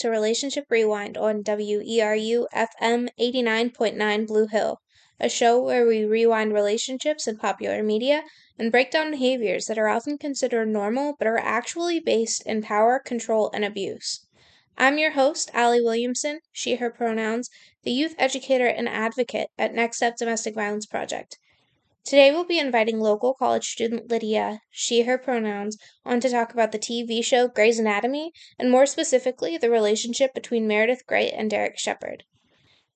to Relationship Rewind on WERU FM 89.9 Blue Hill, a show where we rewind relationships in popular media and break down behaviors that are often considered normal but are actually based in power, control, and abuse. I'm your host, Allie Williamson, she, her pronouns, the youth educator and advocate at Next Step Domestic Violence Project. Today we'll be inviting local college student Lydia, she, her pronouns, on to talk about the TV show Grey's Anatomy, and more specifically, the relationship between Meredith Grey and Derek Shepherd.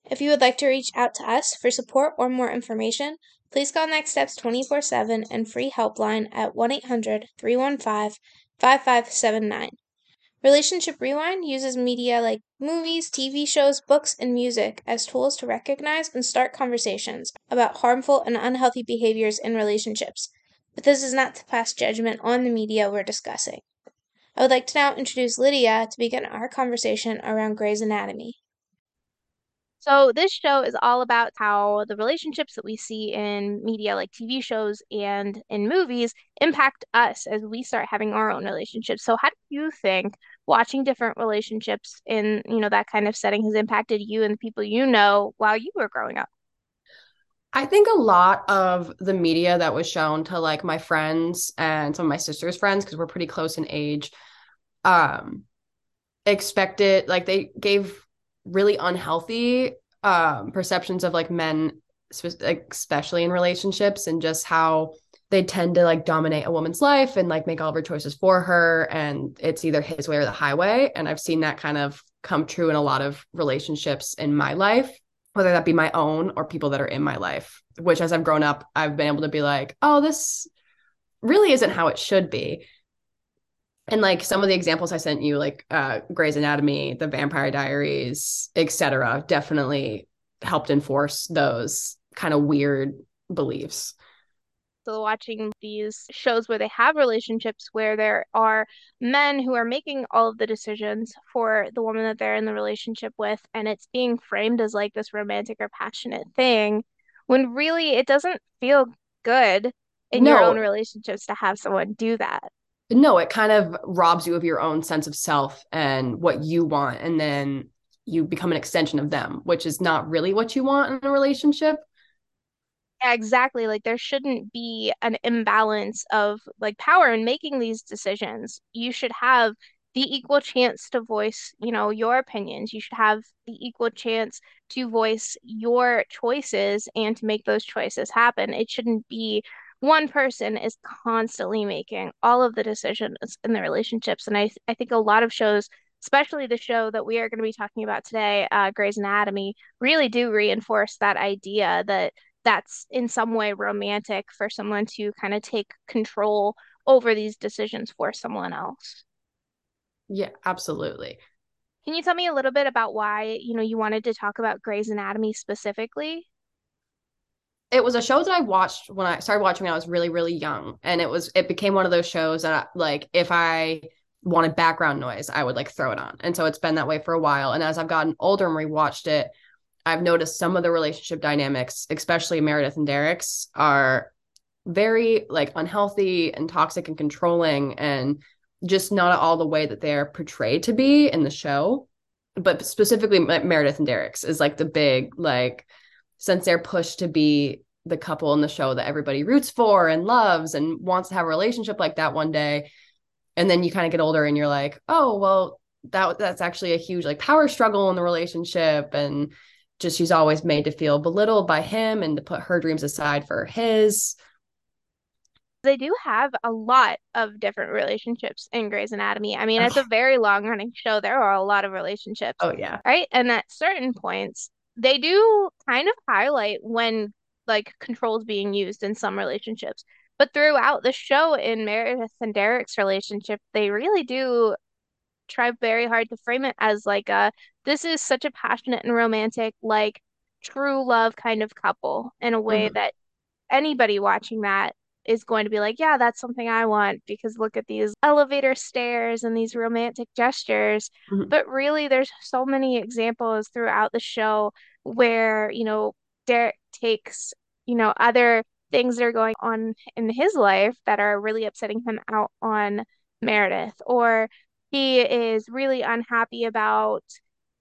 If you would like to reach out to us for support or more information, please call Next Steps 24 7 and free helpline at 1 800 315 5579. Relationship Rewind uses media like movies, TV shows, books, and music as tools to recognize and start conversations about harmful and unhealthy behaviors in relationships. But this is not to pass judgment on the media we're discussing. I would like to now introduce Lydia to begin our conversation around Grey's Anatomy. So, this show is all about how the relationships that we see in media, like TV shows and in movies, impact us as we start having our own relationships. So, how do you think watching different relationships in, you know, that kind of setting has impacted you and the people you know while you were growing up? I think a lot of the media that was shown to like my friends and some of my sister's friends, because we're pretty close in age, um, expected like they gave really unhealthy um, perceptions of like men, especially in relationships, and just how they tend to like dominate a woman's life and like make all of her choices for her. And it's either his way or the highway. And I've seen that kind of come true in a lot of relationships in my life, whether that be my own or people that are in my life, which as I've grown up, I've been able to be like, oh, this really isn't how it should be and like some of the examples I sent you, like uh, Grey's Anatomy, The Vampire Diaries, etc., definitely helped enforce those kind of weird beliefs. So watching these shows where they have relationships where there are men who are making all of the decisions for the woman that they're in the relationship with, and it's being framed as like this romantic or passionate thing, when really it doesn't feel good in no. your own relationships to have someone do that no, it kind of robs you of your own sense of self and what you want. And then you become an extension of them, which is not really what you want in a relationship. Exactly. Like there shouldn't be an imbalance of like power in making these decisions. You should have the equal chance to voice, you know, your opinions. You should have the equal chance to voice your choices and to make those choices happen. It shouldn't be one person is constantly making all of the decisions in the relationships. And I, I think a lot of shows, especially the show that we are going to be talking about today, uh, Grey's Anatomy, really do reinforce that idea that that's in some way romantic for someone to kind of take control over these decisions for someone else. Yeah, absolutely. Can you tell me a little bit about why, you know, you wanted to talk about Grey's Anatomy specifically? it was a show that I watched when I started watching when I was really, really young. And it was, it became one of those shows that I, like, if I wanted background noise, I would like throw it on. And so it's been that way for a while. And as I've gotten older and rewatched it, I've noticed some of the relationship dynamics, especially Meredith and Derek's, are very like unhealthy and toxic and controlling and just not all the way that they're portrayed to be in the show. But specifically, Meredith and Derek's is like the big, like, since they're pushed to be the couple in the show that everybody roots for and loves and wants to have a relationship like that one day and then you kind of get older and you're like oh well that that's actually a huge like power struggle in the relationship and just she's always made to feel belittled by him and to put her dreams aside for his they do have a lot of different relationships in Grey's Anatomy. I mean, it's a very long running show. There are a lot of relationships. Oh, yeah. Right. And at certain points, they do kind of highlight when like control is being used in some relationships. But throughout the show in Meredith and Derek's relationship, they really do try very hard to frame it as like a this is such a passionate and romantic, like true love kind of couple in a way mm-hmm. that anybody watching that is going to be like, yeah, that's something I want because look at these elevator stares and these romantic gestures. Mm-hmm. But really, there's so many examples throughout the show where, you know, Derek takes, you know, other things that are going on in his life that are really upsetting him out on Meredith, or he is really unhappy about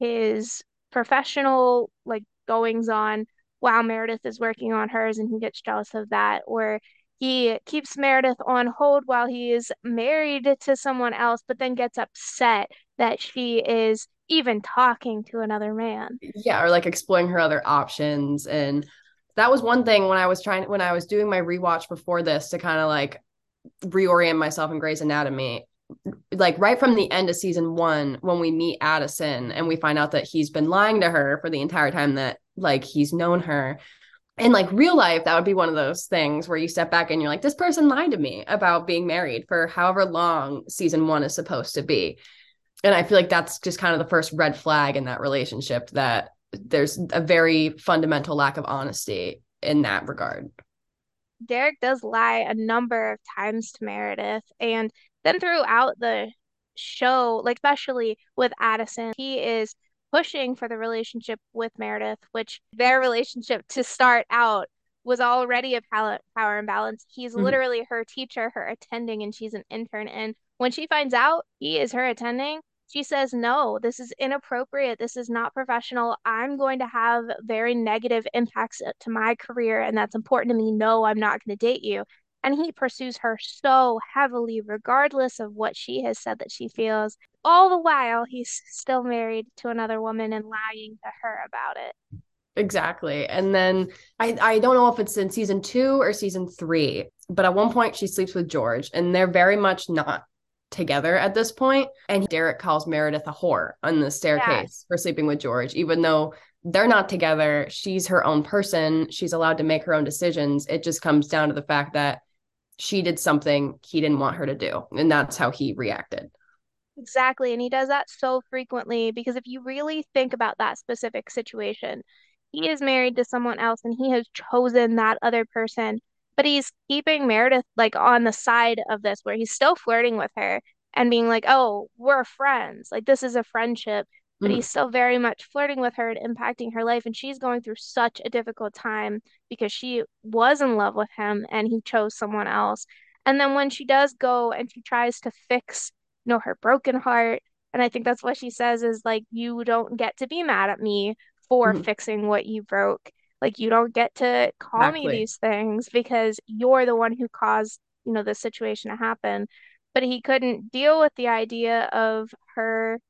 his professional like goings on while Meredith is working on hers and he gets jealous of that or he keeps Meredith on hold while he is married to someone else but then gets upset that she is even talking to another man. Yeah, or like exploring her other options and that was one thing when I was trying when I was doing my rewatch before this to kind of like reorient myself in Grey's Anatomy like right from the end of season one when we meet addison and we find out that he's been lying to her for the entire time that like he's known her. In like real life that would be one of those things where you step back and you're like this person lied to me about being married for however long season one is supposed to be. And i feel like that's just kind of the first red flag in that relationship that there's a very fundamental lack of honesty in that regard. Derek does lie a number of times to Meredith, and then throughout the show, like especially with Addison, he is pushing for the relationship with Meredith, which their relationship to start out was already a power, imbalance. He's mm-hmm. literally her teacher, her attending, and she's an intern. And when she finds out he is her attending, she says, No, this is inappropriate. This is not professional. I'm going to have very negative impacts to my career, and that's important to me. No, I'm not going to date you. And he pursues her so heavily, regardless of what she has said that she feels. All the while, he's still married to another woman and lying to her about it. Exactly. And then I, I don't know if it's in season two or season three, but at one point she sleeps with George, and they're very much not together at this point. And Derek calls Meredith a whore on the staircase for sleeping with George, even though they're not together. She's her own person. She's allowed to make her own decisions. It just comes down to the fact that she did something he didn't want her to do. And that's how he reacted. Exactly. And he does that so frequently because if you really think about that specific situation, he is married to someone else and he has chosen that other person, but he's keeping Meredith like on the side of this where he's still flirting with her and being like, oh, we're friends. Like, this is a friendship but mm. he's still very much flirting with her and impacting her life. And she's going through such a difficult time because she was in love with him and he chose someone else. And then when she does go and she tries to fix, you know, her broken heart, and I think that's what she says is like, you don't get to be mad at me for mm. fixing what you broke. Like, you don't get to call exactly. me these things because you're the one who caused, you know, this situation to happen. But he couldn't deal with the idea of her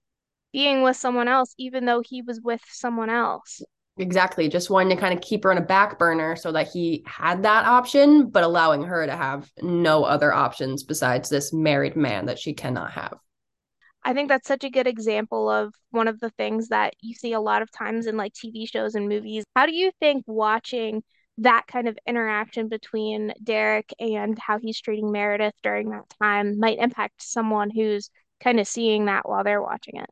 being with someone else, even though he was with someone else. Exactly. Just wanting to kind of keep her in a back burner so that he had that option, but allowing her to have no other options besides this married man that she cannot have. I think that's such a good example of one of the things that you see a lot of times in like TV shows and movies. How do you think watching that kind of interaction between Derek and how he's treating Meredith during that time might impact someone who's kind of seeing that while they're watching it?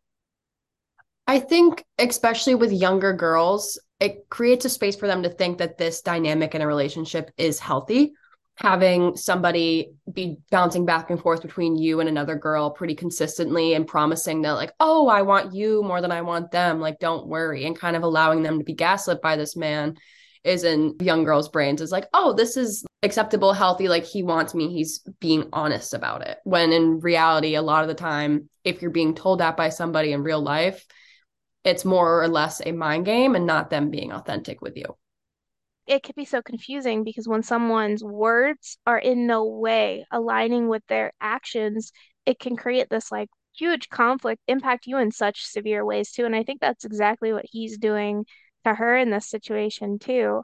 I think, especially with younger girls, it creates a space for them to think that this dynamic in a relationship is healthy. Having somebody be bouncing back and forth between you and another girl pretty consistently and promising that, like, oh, I want you more than I want them, like, don't worry, and kind of allowing them to be gaslit by this man is in young girls' brains is like, oh, this is acceptable, healthy, like he wants me, he's being honest about it. When in reality, a lot of the time, if you're being told that by somebody in real life, it's more or less a mind game and not them being authentic with you. It can be so confusing because when someone's words are in no way aligning with their actions, it can create this like huge conflict, impact you in such severe ways too. And I think that's exactly what he's doing to her in this situation too,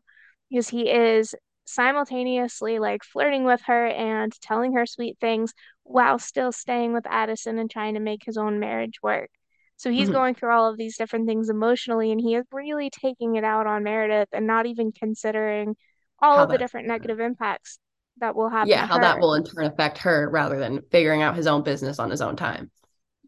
because he is simultaneously like flirting with her and telling her sweet things while still staying with Addison and trying to make his own marriage work. So he's mm-hmm. going through all of these different things emotionally, and he is really taking it out on Meredith and not even considering all how of the different negative impacts that will happen. Yeah, how that will in turn affect her rather than figuring out his own business on his own time.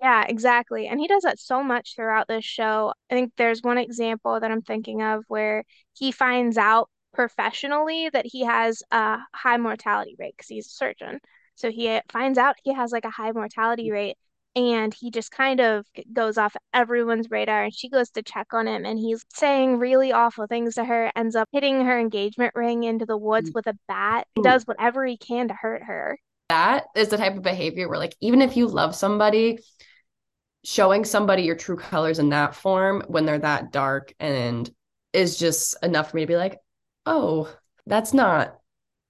Yeah, exactly. And he does that so much throughout this show. I think there's one example that I'm thinking of where he finds out professionally that he has a high mortality rate because he's a surgeon. So he finds out he has like a high mortality rate and he just kind of goes off everyone's radar and she goes to check on him and he's saying really awful things to her ends up hitting her engagement ring into the woods mm. with a bat he does whatever he can to hurt her that is the type of behavior where like even if you love somebody showing somebody your true colors in that form when they're that dark and is just enough for me to be like, oh, that's not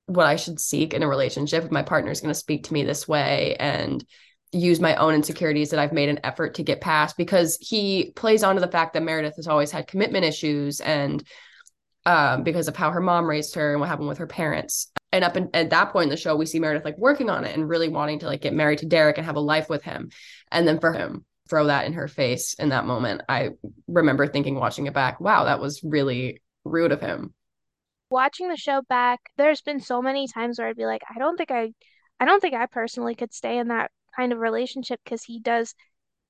what I should seek in a relationship. If my partner is going to speak to me this way and use my own insecurities that I've made an effort to get past because he plays onto the fact that Meredith has always had commitment issues and um, because of how her mom raised her and what happened with her parents. And up in, at that point in the show, we see Meredith like working on it and really wanting to like get married to Derek and have a life with him. And then for him, throw that in her face in that moment. I remember thinking, watching it back, wow, that was really rude of him. Watching the show back, there's been so many times where I'd be like, I don't think I, I don't think I personally could stay in that kind of relationship because he does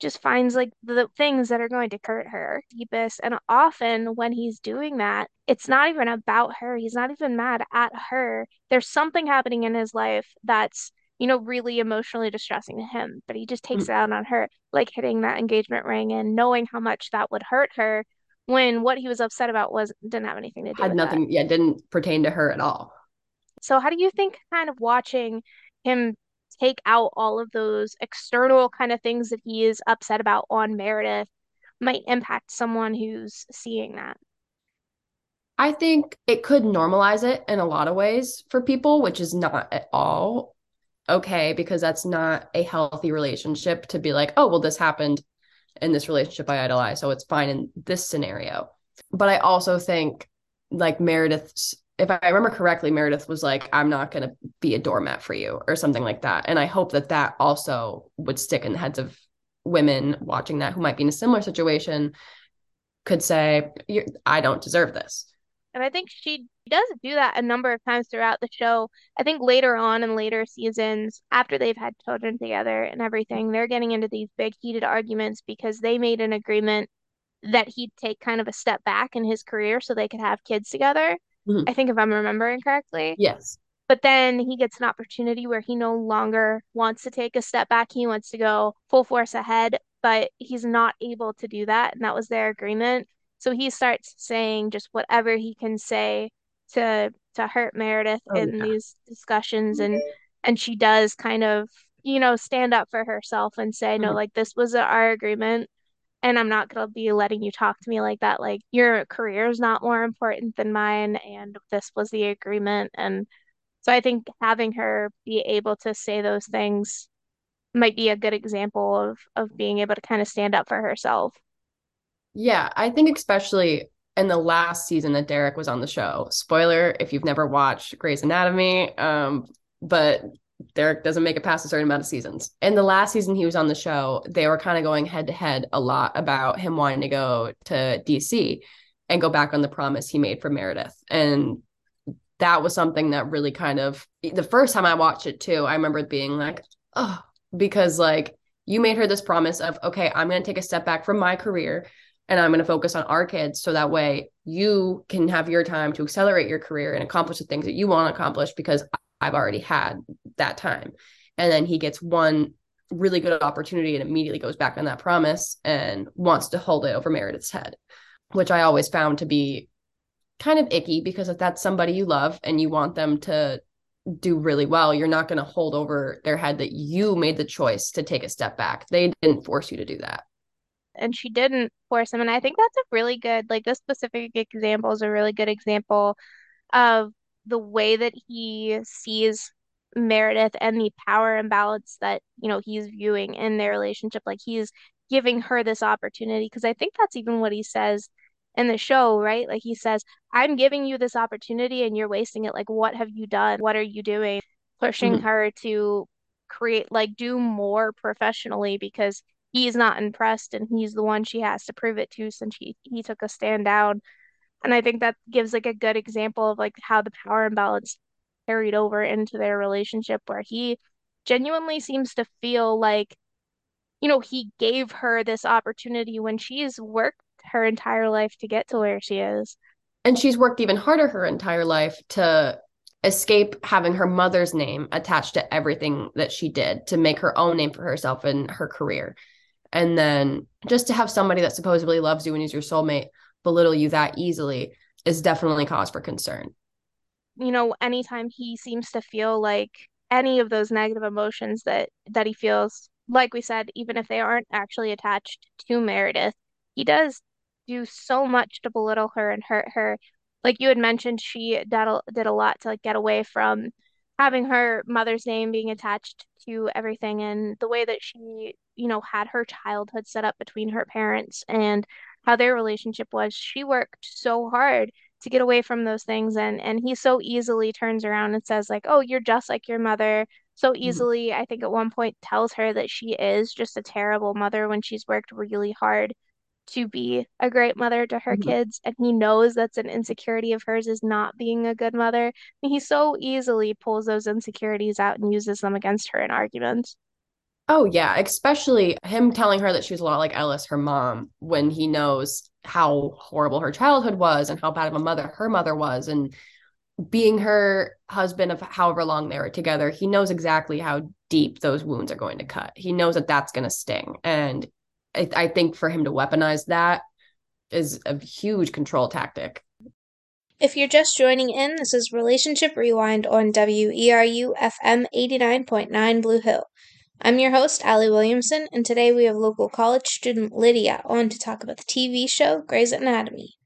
just finds like the things that are going to hurt her deepest. And often when he's doing that, it's not even about her. He's not even mad at her. There's something happening in his life that's, you know, really emotionally distressing to him, but he just takes mm-hmm. it out on her, like hitting that engagement ring and knowing how much that would hurt her when what he was upset about was didn't have anything to do had nothing that. yeah didn't pertain to her at all so how do you think kind of watching him take out all of those external kind of things that he is upset about on Meredith might impact someone who's seeing that. I think it could normalize it in a lot of ways for people, which is not at all okay because that's not a healthy relationship to be like, oh, well, this happened in this relationship I idolize, so it's fine in this scenario. But I also think like Meredith's if I remember correctly, Meredith was like, I'm not going to be a doormat for you or something like that. And I hope that that also would stick in the heads of women watching that who might be in a similar situation could say, I don't deserve this. And I think she does do that a number of times throughout the show. I think later on in later seasons, after they've had children together and everything, they're getting into these big heated arguments because they made an agreement that he'd take kind of a step back in his career so they could have kids together. Mm-hmm. I think if I'm remembering correctly. Yes. But then he gets an opportunity where he no longer wants to take a step back. He wants to go full force ahead, but he's not able to do that. And that was their agreement. So he starts saying just whatever he can say to to hurt Meredith oh, in yeah. these discussions and and she does kind of, you know, stand up for herself and say, mm-hmm. no, like this was our agreement and I'm not going to be letting you talk to me like that. Like your career is not more important than mine, and this was the agreement. And so I think having her be able to say those things might be a good example of of being able to kind of stand up for herself. Yeah, I think especially in the last season that Derek was on the show. Spoiler if you've never watched Grey's Anatomy, um, but Derek doesn't make it past a certain amount of seasons. And the last season he was on the show, they were kind of going head to head a lot about him wanting to go to DC and go back on the promise he made for Meredith. And that was something that really kind of the first time I watched it too, I remember being like, oh, because like you made her this promise of, okay, I'm going to take a step back from my career and I'm going to focus on our kids so that way you can have your time to accelerate your career and accomplish the things that you want to accomplish because I've already had that time. And then he gets one really good opportunity and immediately goes back on that promise and wants to hold it over Meredith's head, which I always found to be kind of icky because if that's somebody you love and you want them to do really well, you're not going to hold over their head that you made the choice to take a step back. They didn't force you to do that. And she didn't force him. And I think that's a really good, like, this specific example is a really good example of the way that he sees Meredith and the power imbalance that, you know, he's viewing in their relationship. Like he's giving her this opportunity because I think that's even what he says in the show, right? Like he says, I'm giving you this opportunity and you're wasting it. Like, what have you done? What are you doing? Pushing mm-hmm. her to create, like, do more professionally because he's not impressed and he's the one she has to prove it to since he, he took a stand down and I think that gives like a good example of like how the power imbalance carried over into their relationship where he genuinely seems to feel like you know he gave her this opportunity when she's worked her entire life to get to where she is. And she's worked even harder her entire life to escape having her mother's name attached to everything that she did to make her own name for herself in her career. And then just to have somebody that supposedly loves you and is your soulmate belittle you that easily is definitely cause for concern. You know, anytime he seems to feel like any of those negative emotions that that he feels like we said, even if they aren't actually attached to Meredith, he does do so much to belittle her and hurt her. Like you had mentioned, she did a, did a lot to like get away from having her mother's name being attached to everything and the way that she, you know, had her childhood set up between her parents and how their relationship was. She worked so hard to get away from those things and and he so easily turns around and says like, "Oh, you're just like your mother." So Mhm. easily, I think at one point tells her that she is just a terrible mother when she's worked really hard to be a great mother to her Mhm. kids and he knows that's an insecurity of hers is not being a good mother. And he so easily pulls those insecurities out and uses them against her in arguments. Oh yeah, especially him telling her that she was a lot like Ellis, her mom, when he knows how horrible her childhood was and how bad of a mother her mother was, and being her husband of however long they were together, he knows exactly how deep those wounds are going to cut. He knows that that's going to sting, and I, I think for him to weaponize that is a huge control tactic. If you're just joining in, this is Relationship Rewind on WERU FM 89.9 Blue Hill. I'm your host, Allie Williamson, and today we have local college student Lydia on to talk about the TV show Grey's Anatomy.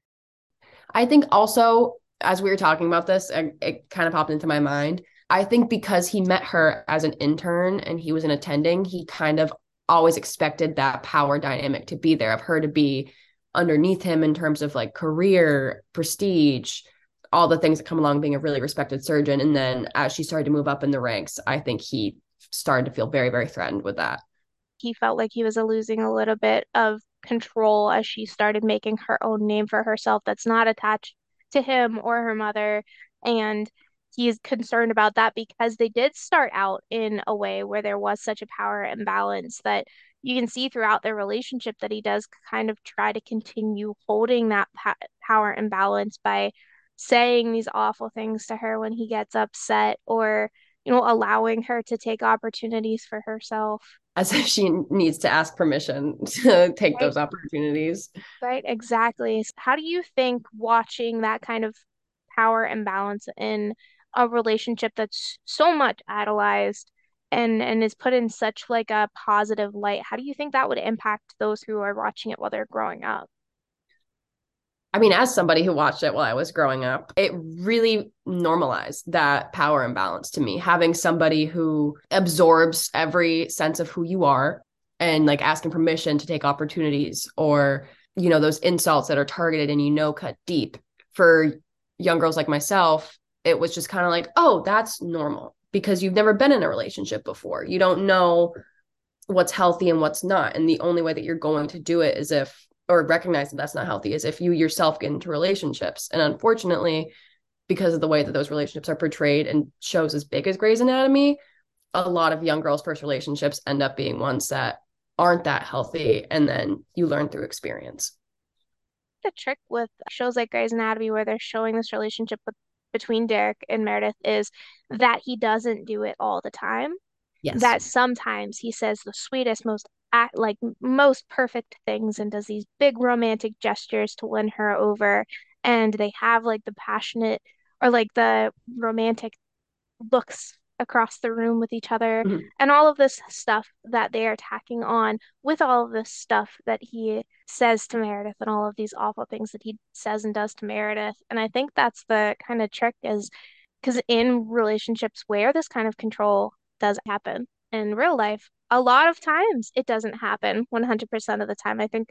I think also, as we were talking about this, it, it kind of popped into my mind. I think because he met her as an intern and he was an attending, he kind of always expected that power dynamic to be there, of her to be underneath him in terms of like career, prestige, all the things that come along being a really respected surgeon. And then as she started to move up in the ranks, I think he started to feel very, very threatened with that. He felt like he was losing a little bit of control as she started making her own name for herself that's not attached to him or her mother. And he's concerned about that because they did start out in a way where there was such a power imbalance that you can see throughout their relationship that he does kind of try to continue holding that pa power imbalance by saying these awful things to her when he gets upset or, you know, allowing her to take opportunities for herself. As if she needs to ask permission to take Right. those opportunities. Right, exactly. How do you think watching that kind of power imbalance in a relationship that's so much idolized and and is put in such like a positive light, how do you think that would impact those who are watching it while they're growing up? I mean, as somebody who watched it while I was growing up, it really normalized that power imbalance to me. Having somebody who absorbs every sense of who you are and like asking permission to take opportunities or, you know, those insults that are targeted and you know cut deep. For young girls like myself, it was just kind of like, oh, that's normal because you've never been in a relationship before. You don't know what's healthy and what's not. And the only way that you're going to do it is if or recognize that that's not healthy is if you yourself get into relationships. And unfortunately, because of the way that those relationships are portrayed in shows as big as Grey's Anatomy, a lot of young girls' first relationships end up being ones that aren't that healthy. And then you learn through experience. The trick with shows like Grey's Anatomy where they're showing this relationship with, between Derek and Meredith is that he doesn't do it all the time. Yes. that sometimes he says the sweetest, most act like most perfect things and does these big romantic gestures to win her over. And they have like the passionate or like the romantic looks across the room with each other Mhm. and all of this stuff that they are tacking on with all of this stuff that he says to Meredith and all of these awful things that he says and does to Meredith. And I think that's the kind of trick is because in relationships where this kind of control does happen in real life, a lot of times it doesn't happen 100% of the time. I think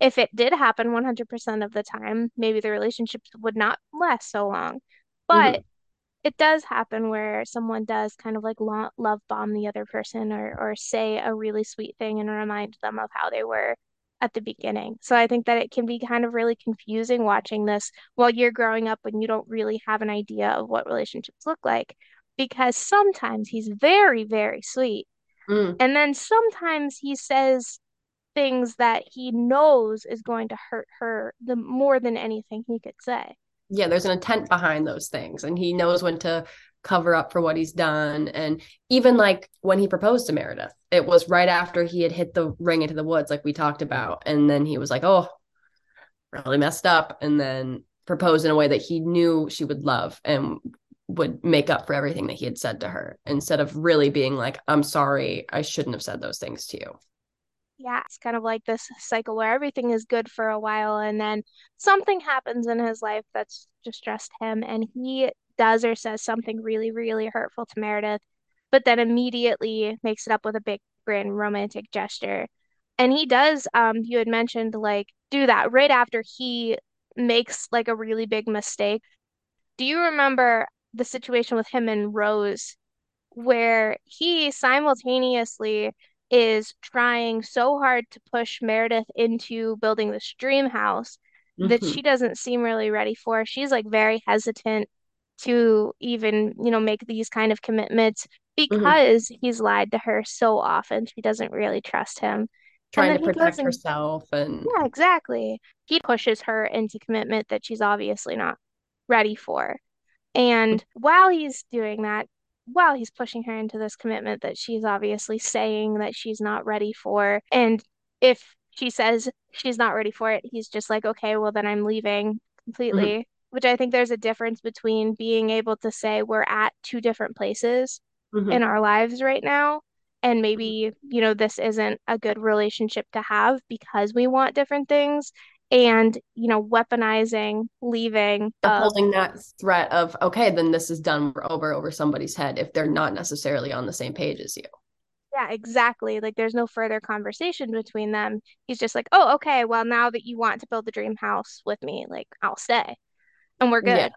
if it did happen 100% of the time, maybe the relationships would not last so long. But Mhm. it does happen where someone does kind of like lo love bomb the other person or or say a really sweet thing and remind them of how they were at the beginning. So I think that it can be kind of really confusing watching this while you're growing up and you don't really have an idea of what relationships look like because sometimes he's very, very sweet. Mm. And then sometimes he says things that he knows is going to hurt her the more than anything he could say. Yeah, there's an intent behind those things, and he knows when to cover up for what he's done. And even like when he proposed to Meredith, it was right after he had hit the ring into the woods, like we talked about. And then he was like, oh, really messed up. And then proposed in a way that he knew she would love and would make up for everything that he had said to her instead of really being like, I'm sorry, I shouldn't have said those things to you. Yeah, it's kind of like this cycle where everything is good for a while and then something happens in his life that's just him and he does or says something really, really hurtful to Meredith, but then immediately makes it up with a big grand romantic gesture. And he does, um, you had mentioned like do that right after he makes like a really big mistake. Do you remember the situation with him and Rose where he simultaneously is trying so hard to push Meredith into building this dream house that Mhm. she doesn't seem really ready for. She's like very hesitant to even, you know, make these kind of commitments Mhm. because he's lied to her so often. She doesn't really trust him. Trying to protect and, herself and yeah, exactly. He pushes her into commitment that she's obviously not ready for. And while he's doing that, while he's pushing her into this commitment that she's obviously saying that she's not ready for, and if she says she's not ready for it, he's just like, okay, well, then I'm leaving completely. Which I think there's a difference between being able to say we're at two different places in Mhm. our lives right now, and maybe, you know, this isn't a good relationship to have because we want different things, and, you know, weaponizing leaving of holding that threat of okay, then this is done over over somebody's head if they're not necessarily on the same page as you. Yeah, exactly. Like there's no further conversation between them. He's just like, "Oh, okay, well now that you want to build the dream house with me, like I'll stay and we're Yeah. good."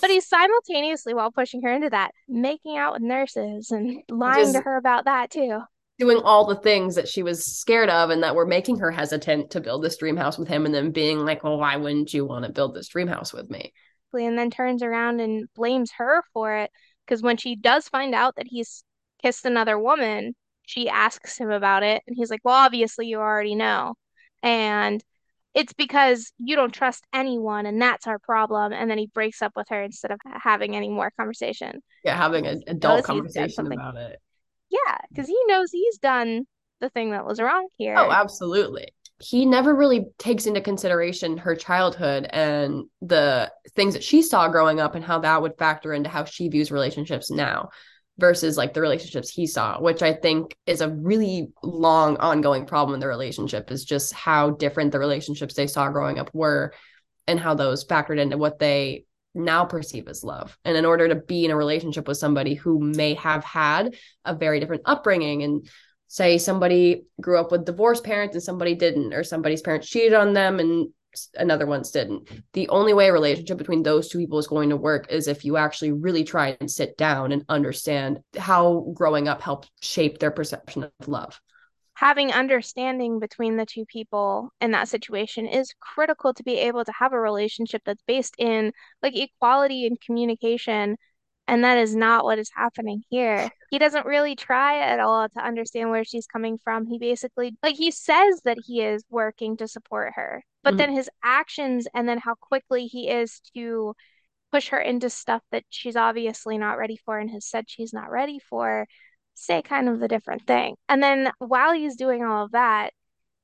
But he's simultaneously, while pushing her into that, making out with nurses and lying to her about that too. Doing all the things that she was scared of and that were making her hesitant to build this dream house with him and then being like, well, why wouldn't you want to build this dream house with me? And then turns around and blames her for it. Because when she does find out that he's kissed another woman, she asks him about it. And he's like, Well, obviously you already know. And it's because you don't trust anyone, and that's our problem. And then he breaks up with her instead of having any more conversation. Yeah, having an adult knows he's done conversation about it. Yeah, because he knows he's done the thing that was wrong here. Oh, absolutely. He never really takes into consideration her childhood and the things that she saw growing up and how that would factor into how she views relationships now versus like the relationships he saw, which I think is a really long ongoing problem in the relationship is just how different the relationships they saw growing up were and how those factored into what they now perceive as love. And in order to be in a relationship with somebody who may have had a very different upbringing and say somebody grew up with divorced parents and somebody didn't, or somebody's parents cheated on them and another one's didn't. The only way a relationship between those two people is going to work is if you actually really try and sit down and understand how growing up helped shape their perception of love. Having understanding between the two people in that situation is critical to be able to have a relationship that's based in like equality and communication. And that is not what is happening here. He doesn't really try at all to understand where she's coming from. He basically, like, he says that he is working to support her, but Mhm. then his actions and then how quickly he is to push her into stuff that she's obviously not ready for and has said she's not ready for say kind of the different thing. And then while he's doing all of that,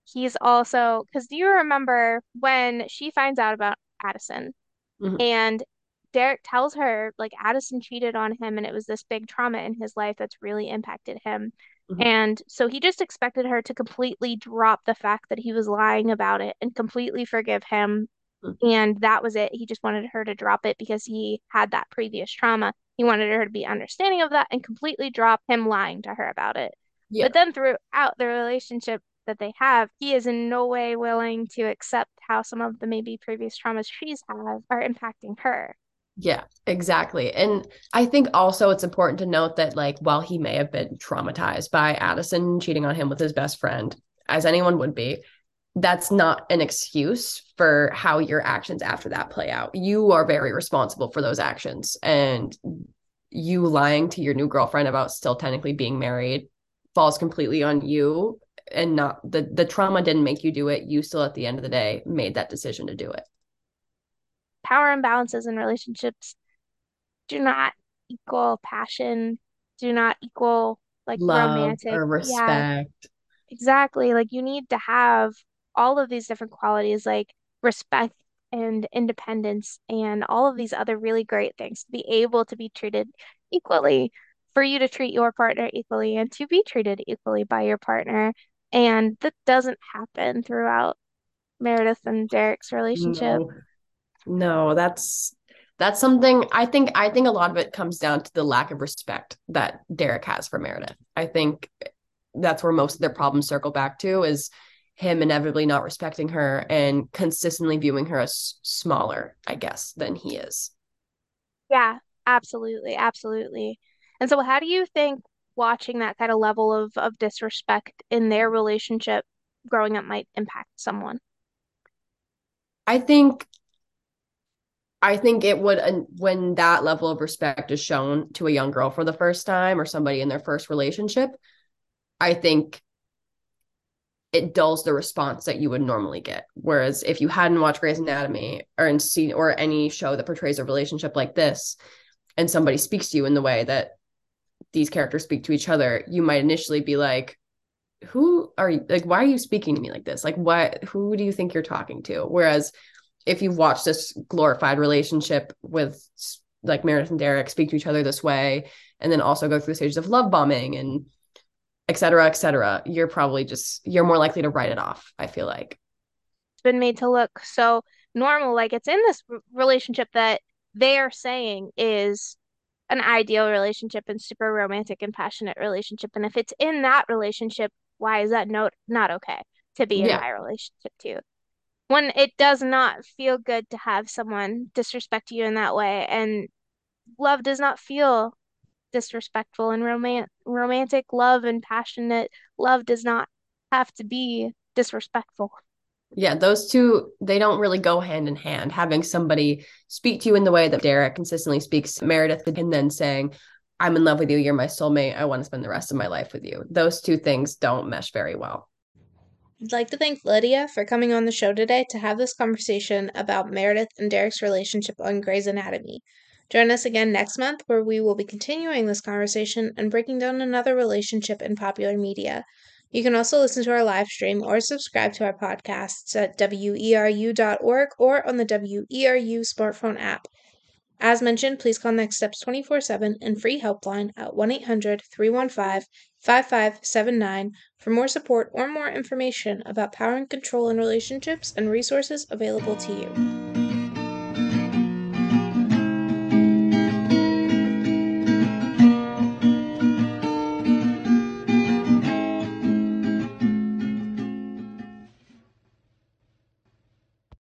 he's also, because do you remember when she finds out about Addison? Mhm. And Derek tells her like Addison cheated on him and it was this big trauma in his life that's really impacted him. Mhm. And so he just expected her to completely drop the fact that he was lying about it and completely forgive him. Mhm. And that was it. He just wanted her to drop it because he had that previous trauma. He wanted her to be understanding of that and completely drop him lying to her about it. Yeah. But then throughout the relationship that they have, he is in no way willing to accept how some of the maybe previous traumas she's had are impacting her. Yeah, exactly. And I think also it's important to note that, like, while he may have been traumatized by Addison cheating on him with his best friend, as anyone would be, that's not an excuse for how your actions after that play out. You are very responsible for those actions. And you lying to your new girlfriend about still technically being married falls completely on you and not the the trauma didn't make you do it. You still at the end of the day made that decision to do it. Power imbalances in relationships do not equal passion, do not equal like Love romantic. or Yeah, respect. exactly. Like you need to have all of these different qualities, like respect and independence and all of these other really great things to be able to be treated equally, for you to treat your partner equally and to be treated equally by your partner. And that doesn't happen throughout Meredith and Derek's relationship. No, no, that's that's something I think I think a lot of it comes down to the lack of respect that Derek has for Meredith. I think that's where most of their problems circle back to is him inevitably not respecting her and consistently viewing her as smaller, I guess, than he is. Yeah, absolutely, absolutely. And so how do you think watching that kind of level of of disrespect in their relationship growing up might impact someone? I think I think it would when that level of respect is shown to a young girl for the first time or somebody in their first relationship, I think it dulls the response that you would normally get. Whereas if you hadn't watched Grey's Anatomy or seen or any show that portrays a relationship like this, and somebody speaks to you in the way that these characters speak to each other, you might initially be like, "Who are you? Like, why are you speaking to me like this? Like, what? Who do you think you're talking to?" Whereas if you've watched this glorified relationship with like Meredith and Derek speak to each other this way, and then also go through the stages of love bombing and et cetera, et cetera, you're probably just you're more likely to write it off. I feel like it's been made to look so normal, like it's in this relationship that they are saying is an ideal relationship and super romantic and passionate relationship. And if it's in that relationship, why is that no not okay to be in yeah. my relationship too? When it does not feel good to have someone disrespect you in that way, and love does not feel disrespectful and roman- romantic love and passionate love does not have to be disrespectful. Yeah, those two, they don't really go hand in hand. Having somebody speak to you in the way that Derek consistently speaks Meredith and then saying, I'm in love with you, you're my soulmate, I want to spend the rest of my life with you. Those two things don't mesh very well. I'd like to thank Lydia for coming on the show today to have this conversation about Meredith and Derek's relationship on Grey's Anatomy. Join us again next month where we will be continuing this conversation and breaking down another relationship in popular media. You can also listen to our live stream or subscribe to our podcasts at weru.org or on the WERU smartphone app. As mentioned, please call Next Steps 24 7 and free helpline at 1 800 315 5579 for more support or more information about power and control in relationships and resources available to you.